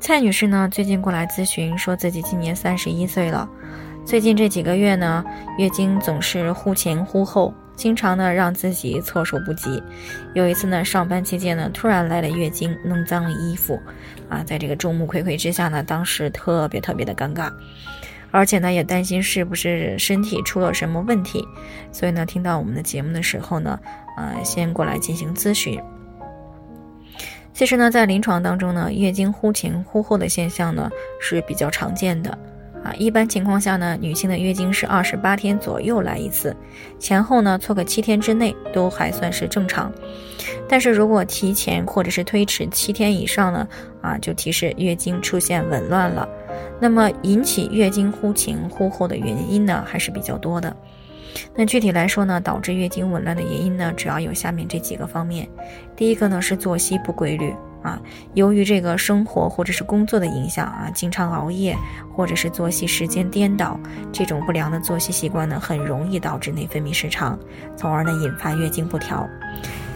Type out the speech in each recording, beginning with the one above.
蔡女士呢，最近过来咨询，说自己今年三十一岁了，最近这几个月呢，月经总是忽前忽后，经常呢让自己措手不及。有一次呢，上班期间呢，突然来了月经，弄脏了衣服，啊，在这个众目睽睽之下呢，当时特别特别的尴尬，而且呢，也担心是不是身体出了什么问题，所以呢，听到我们的节目的时候呢，呃，先过来进行咨询。其实呢，在临床当中呢，月经忽前忽后的现象呢是比较常见的，啊，一般情况下呢，女性的月经是二十八天左右来一次，前后呢错个七天之内都还算是正常，但是如果提前或者是推迟七天以上呢，啊，就提示月经出现紊乱了。那么引起月经忽前忽后的原因呢，还是比较多的。那具体来说呢，导致月经紊乱的原因呢，主要有下面这几个方面。第一个呢是作息不规律啊，由于这个生活或者是工作的影响啊，经常熬夜或者是作息时间颠倒，这种不良的作息习惯呢，很容易导致内分泌失常，从而呢引发月经不调。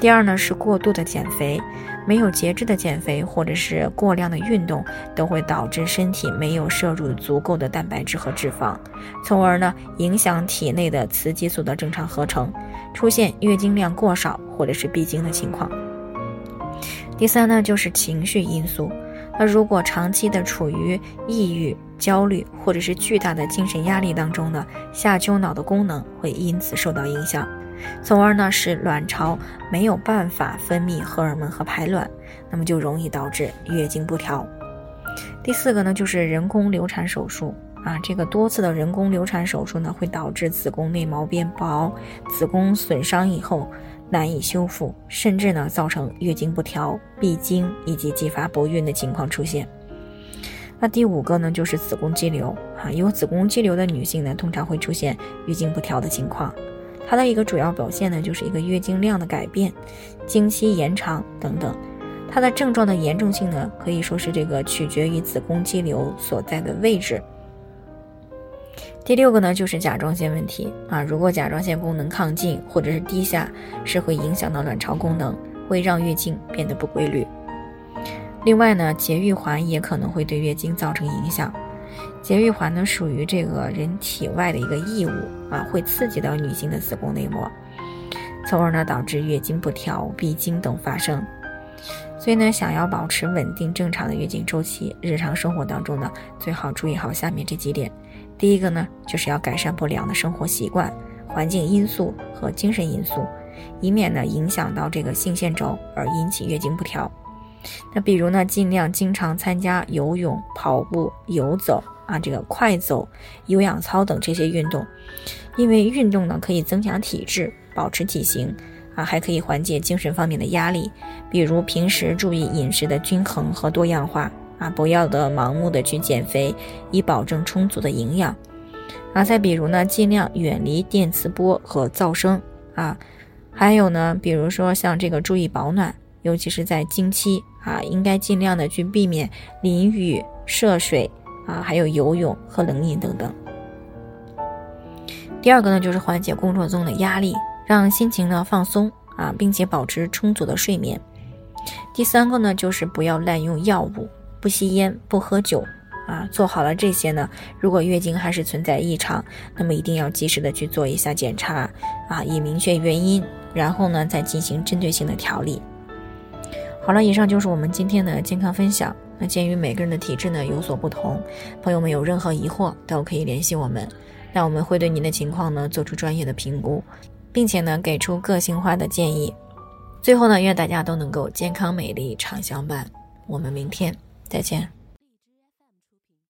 第二呢是过度的减肥。没有节制的减肥，或者是过量的运动，都会导致身体没有摄入足够的蛋白质和脂肪，从而呢影响体内的雌激素的正常合成，出现月经量过少或者是闭经的情况。第三呢就是情绪因素，那如果长期的处于抑郁、焦虑或者是巨大的精神压力当中呢，下丘脑的功能会因此受到影响。从而呢，使卵巢没有办法分泌荷尔蒙和排卵，那么就容易导致月经不调。第四个呢，就是人工流产手术啊，这个多次的人工流产手术呢，会导致子宫内膜变薄，子宫损伤以后难以修复，甚至呢，造成月经不调、闭经以及继发不孕的情况出现。那第五个呢，就是子宫肌瘤啊，有子宫肌瘤的女性呢，通常会出现月经不调的情况。它的一个主要表现呢，就是一个月经量的改变、经期延长等等。它的症状的严重性呢，可以说是这个取决于子宫肌瘤所在的位置。第六个呢，就是甲状腺问题啊，如果甲状腺功能亢进或者是低下，是会影响到卵巢功能，会让月经变得不规律。另外呢，节育环也可能会对月经造成影响。节育环呢，属于这个人体外的一个异物啊，会刺激到女性的子宫内膜，从而呢导致月经不调、闭经等发生。所以呢，想要保持稳定正常的月经周期，日常生活当中呢，最好注意好下面这几点。第一个呢，就是要改善不良的生活习惯、环境因素和精神因素，以免呢影响到这个性腺轴而引起月经不调。那比如呢，尽量经常参加游泳、跑步、游走啊，这个快走、有氧操等这些运动，因为运动呢可以增强体质、保持体型啊，还可以缓解精神方面的压力。比如平时注意饮食的均衡和多样化啊，不要的盲目的去减肥，以保证充足的营养。啊，再比如呢，尽量远离电磁波和噪声啊，还有呢，比如说像这个注意保暖。尤其是在经期啊，应该尽量的去避免淋雨、涉水啊，还有游泳、喝冷饮等等。第二个呢，就是缓解工作中的压力，让心情呢放松啊，并且保持充足的睡眠。第三个呢，就是不要滥用药物，不吸烟，不喝酒啊。做好了这些呢，如果月经还是存在异常，那么一定要及时的去做一下检查啊，以明确原因，然后呢再进行针对性的调理。好了，以上就是我们今天的健康分享。那鉴于每个人的体质呢有所不同，朋友们有任何疑惑都可以联系我们，那我们会对您的情况呢做出专业的评估，并且呢给出个性化的建议。最后呢，愿大家都能够健康美丽常相伴。我们明天再见。